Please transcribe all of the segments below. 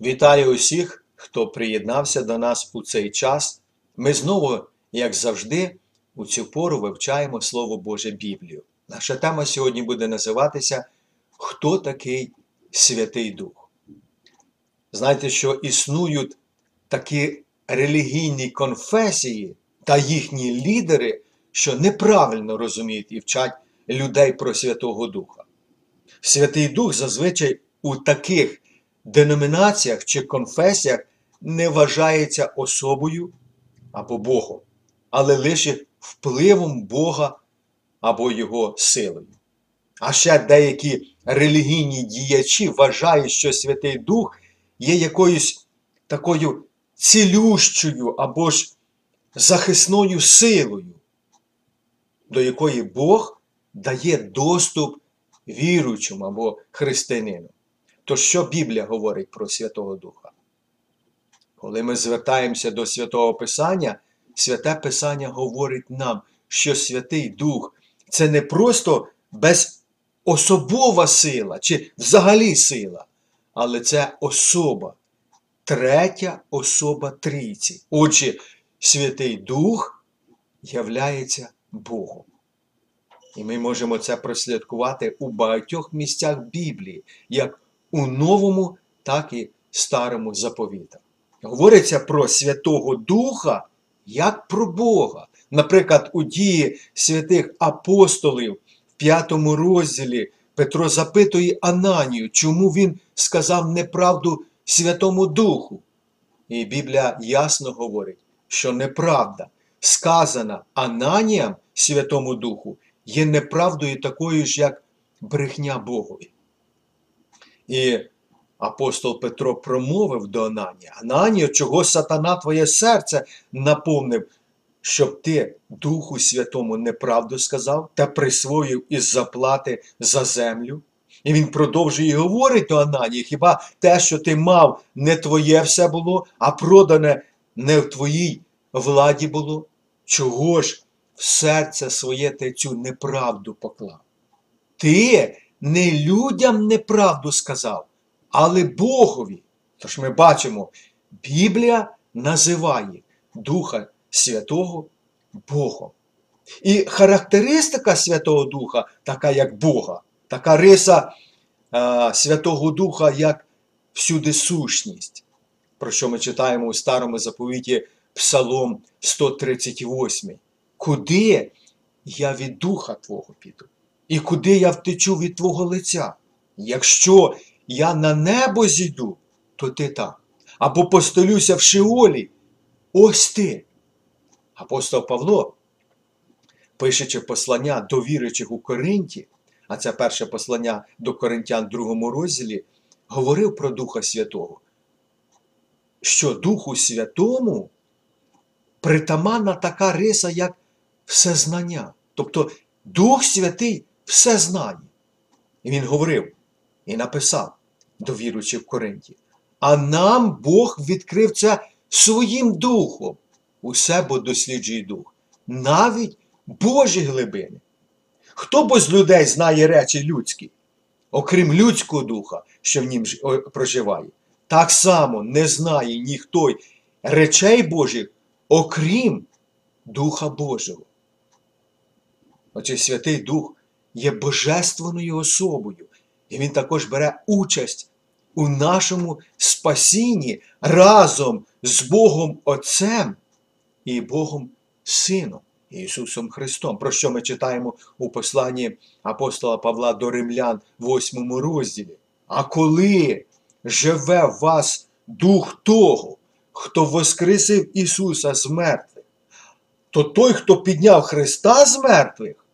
Вітаю усіх, хто приєднався до нас у цей час. Ми знову, як завжди, у цю пору вивчаємо Слово Боже Біблію. Наша тема сьогодні буде називатися Хто такий Святий Дух? Знаєте, що існують такі релігійні конфесії та їхні лідери, що неправильно розуміють і вчать людей про Святого Духа. Святий Дух зазвичай у таких деномінаціях чи конфесіях не вважається особою або Богом, але лише впливом Бога або Його силою. А ще деякі релігійні діячі вважають, що Святий Дух є якоюсь такою цілющою або ж захисною силою, до якої Бог дає доступ віруючому або християнину. То що Біблія говорить про Святого Духа? Коли ми звертаємося до Святого Писання, Святе Писання говорить нам, що Святий Дух це не просто безособова сила чи взагалі сила, але це особа, третя особа трійці. Отже, Святий Дух являється Богом. І ми можемо це прослідкувати у багатьох місцях Біблії, як у новому, так і старому заповітах. Говориться про Святого Духа як про Бога. Наприклад, у дії святих апостолів в п'ятому розділі Петро запитує Ананію, чому він сказав неправду Святому Духу. І Біблія ясно говорить, що неправда, сказана Ананіям Святому Духу, є неправдою такою ж, як брехня Богові. І апостол Петро промовив до Ананія, Ананія, чого сатана твоє серце наповнив, щоб ти Духу Святому неправду сказав та присвоїв із заплати за землю. І він продовжує і говорить до Ананії, хіба те, що ти мав, не твоє все було, а продане не в твоїй владі було? Чого ж в серце своє ти цю неправду поклав? Ти не людям неправду сказав, але Богові. Тож ми бачимо, Біблія називає Духа Святого Богом. І характеристика Святого Духа, така як Бога, така риса е, Святого Духа, як всюди сущність, про що ми читаємо у старому заповіті Псалом 138. Куди я від Духа Твого піду? І куди я втечу від Твого лиця? Якщо я на небо зійду, то ти там. Або постелюся в Шеолі, ось ти. Апостол Павло, пишучи послання до віруючих у Коринті, а це перше послання до Коринтян в другому розділі, говорив про Духа Святого, що Духу Святому притаманна така риса, як всезнання. Тобто Дух Святий все знає. І він говорив і написав до віруючих в Коринті. А нам Бог відкрив це своїм духом. Усе бо досліджує дух, навіть Божі глибини. Хто бо з людей знає речі людські, окрім людського духа, що в нім проживає, так само не знає ніхто речей Божих, окрім Духа Божого. Отже, Святий Дух є божественною особою, і Він також бере участь у нашому спасінні разом з Богом Отцем і Богом Сином Ісусом Христом, про що ми читаємо у посланні апостола Павла до Римлян, 8 розділі. А коли живе в вас Дух того, хто воскресив Ісуса з мертвих, то той, хто підняв Христа з мертвих,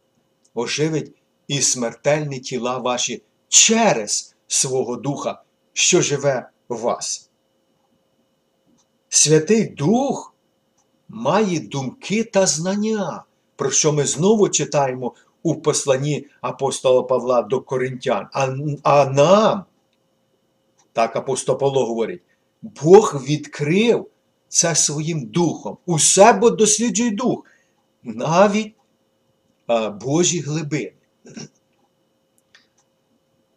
оживить і смертельні тіла ваші через свого Духа, що живе в вас. Святий Дух має думки та знання, про що ми знову читаємо у посланні апостола Павла до Коринтян. А, а нам, так апостол Павло говорить, Бог відкрив це своїм духом. Усе бо досліджує дух, навіть а, Божі глибини.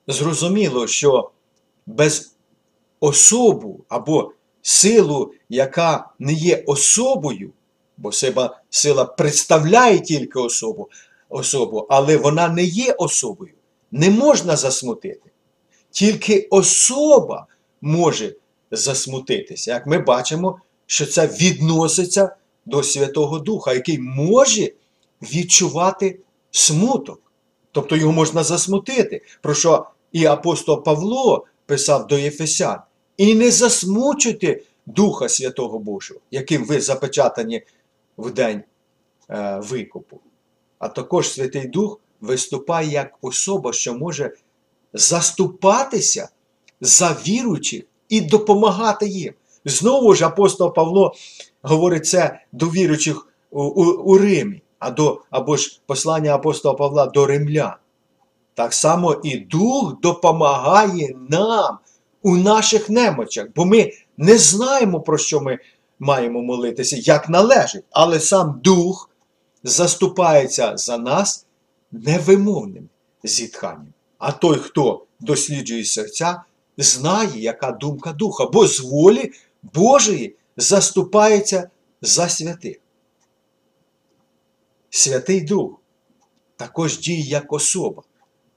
Зрозуміло, що без особу або силу, яка не є особою, бо сила, сила представляє тільки особу, особу, але вона не є особою, не можна засмутити. Тільки особа може засмутитися. Як ми бачимо, що це відноситься до Святого Духа, який може відчувати смуток. Тобто його можна засмутити, про що і апостол Павло писав до Єфесян. І не засмучуйте Духа Святого Божого, яким ви запечатані в день е, викупу. А також Святий Дух виступає як особа, що може заступатися за віруючих і допомагати їм. Знову ж апостол Павло говорить це до віруючих у, у, у Римі, а до, або ж послання апостола Павла до римлян. Так само і Дух допомагає нам у наших немочах, бо ми не знаємо, про що ми маємо молитися, як належить, але сам Дух заступається за нас невимовним зітханням. А той, хто досліджує серця, знає, яка думка духа, бо з волі Божої заступається за святих. Святий Дух також діє як особа,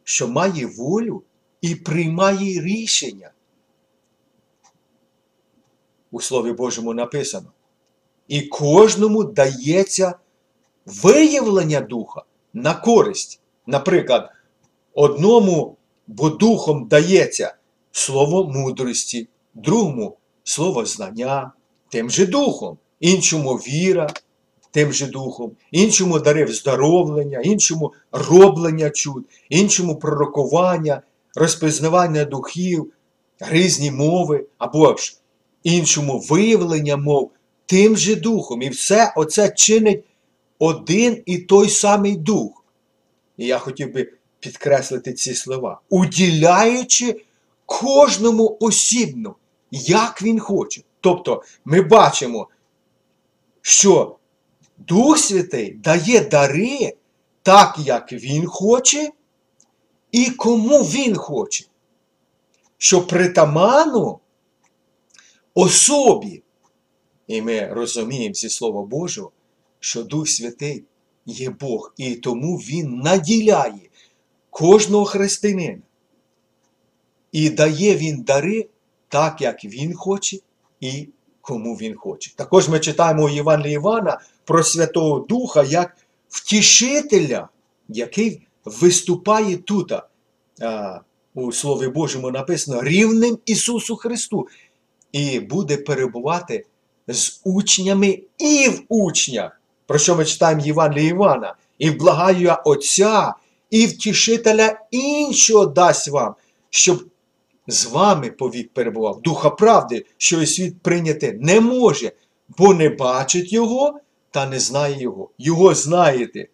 що має волю і приймає рішення. У Слові Божому написано. І кожному дається виявлення духа на користь. Наприклад, одному бо духом дається слово мудрості, другому слово знання, тим же духом, іншому віра, тим же духом, іншому дарив здоровлення, іншому роблення чуд, іншому пророкування, розпізнавання духів, різні мови, або ж іншому виявлення мов тим же духом. І все оце чинить один і той самий дух. І я хотів би підкреслити ці слова, уділяючи кожному осібно, як він хоче. Тобто ми бачимо, що Дух Святий дає дари так, як Він хоче, і кому Він хоче. Що притаману особі, і ми розуміємо зі Слова Божого, що Дух Святий є Бог, і тому Він наділяє кожного християнина. І дає він дари так, як він хоче і кому він хоче. Також ми читаємо у Євангелії Івана про Святого Духа як втішителя, який виступає тут. У Слові Божому написано рівним Ісусу Христу. І буде перебувати з учнями і в учнях. Про що ми читаємо Євангелії Івана? І вблагаю я Отця і втішителя іншого дасть вам, щоб з вами повік перебував. Духа правди, що і світ прийняти не може, бо не бачить його та не знає його. Його знаєте.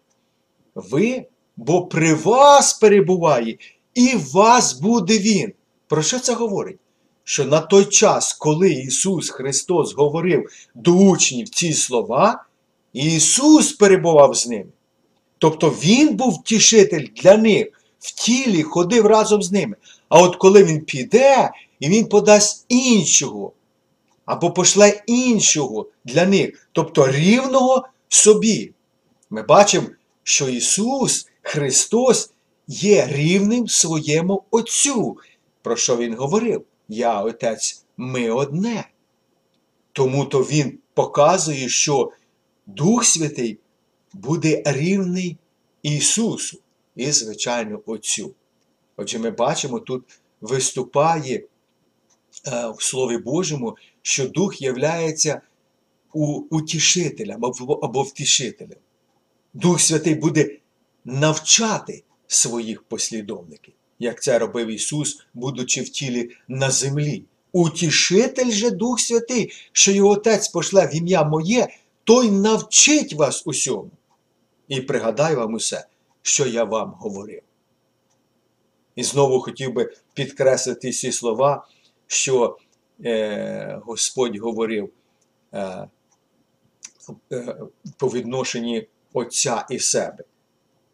Ви, бо при вас перебуває, і в вас буде Він. Про що це говорить? Що на той час, коли Ісус Христос говорив до учнів ці слова, Ісус перебував з ними. Тобто Він був тішитель для них, в тілі ходив разом з ними. А от коли він піде, і він подасть іншого, або пошле іншого для них, тобто рівного собі. Ми бачимо, що Ісус Христос є рівним своєму Отцю, про що Він говорив? Я, Отець, ми одне. Тому то Він показує, що Дух Святий буде рівний Ісусу і, звичайно, Отцю. Отже, ми бачимо, тут виступає е, в Слові Божому, що Дух являється утішителем або, втішителем. Дух Святий буде навчати своїх послідовників, як це робив Ісус, будучи в тілі на землі. Утішитель же Дух Святий, що його Отець пошле в ім'я Моє, той навчить вас усьому. І пригадаю вам усе, що я вам говорив. І знову хотів би підкреслити ці слова, що е, Господь говорив е, е, по відношенні Отця і себе.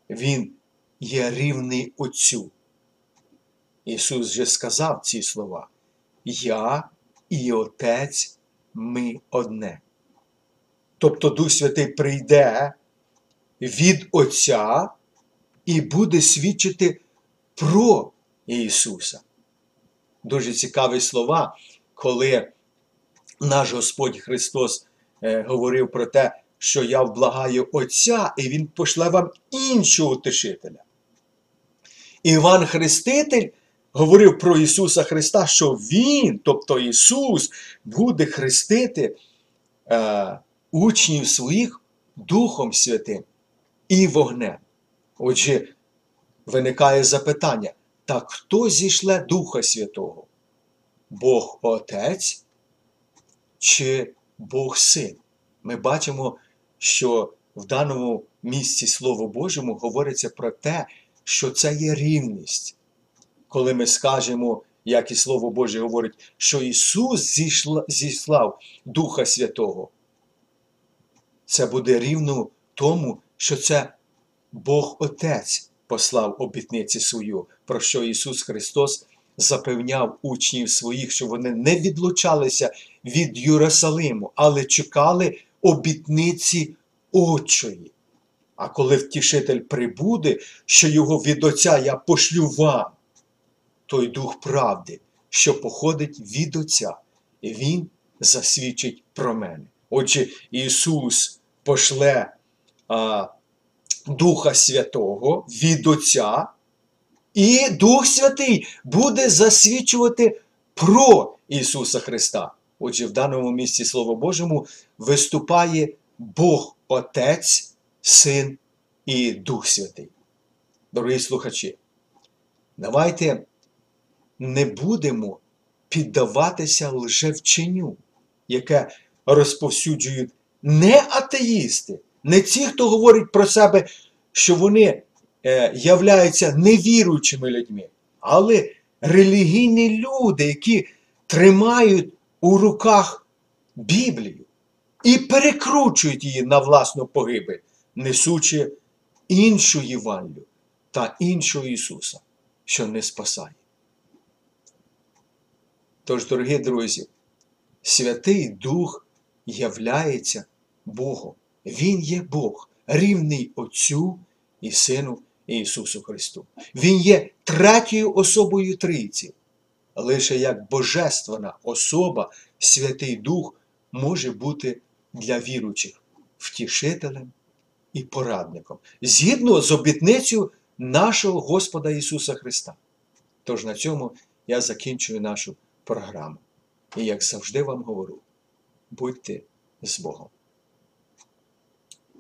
Він є рівний Отцю. Ісус же сказав ці слова. Я і Отець ми одне. Тобто Дух Святий прийде від Отця і буде свідчити про Ісуса. Дуже цікаві слова, коли наш Господь Христос е, говорив про те, що я вблагаю Отця, і Він пошле вам іншого утешителя. Іван Хреститель говорив про Ісуса Христа, що Він, тобто Ісус, буде хрестити е, учнів своїх Духом Святим і вогнем. Отже, виникає запитання: так хто зійшле Духа Святого? Бог Отець чи Бог Син? Ми бачимо, що в даному місці Слово Божому говориться про те, що це є рівність. Коли ми скажемо, як і Слово Боже говорить, що Ісус зіслав Духа Святого, це буде рівно тому, що це Бог Отець послав обітниці свою, про що Ісус Христос запевняв учнів своїх, що вони не відлучалися від Єрусалиму, але чекали обітниці Отчої. А коли втішитель прибуде, що його від Отця я пошлю вам, той дух правди, що походить від Отця, і Він засвідчить про мене. Отже, Ісус пошле а, Духа Святого від Отця, і Дух Святий буде засвідчувати про Ісуса Христа. Отже, в даному місці Слово Божому виступає Бог Отець, Син і Дух Святий. Дорогі слухачі, давайте не будемо піддаватися лжевченню, яке розповсюджують не атеїсти, не ті, хто говорить про себе, що вони являються невіруючими людьми, але релігійні люди, які тримають у руках Біблію і перекручують її на власну погибель, несучи іншу Євангелію та іншого Ісуса, що не спасає. Тож, дорогі друзі, Святий Дух являється Богом. Він є Бог, рівний Отцю і Сину Ісусу Христу. Він є третьою особою Трійці. Лише як божественна особа, Святий Дух може бути для віруючих втішителем і порадником, згідно з обітницею нашого Господа Ісуса Христа. Тож на цьому я закінчую нашу програму. І як завжди вам говорю, будьте з Богом.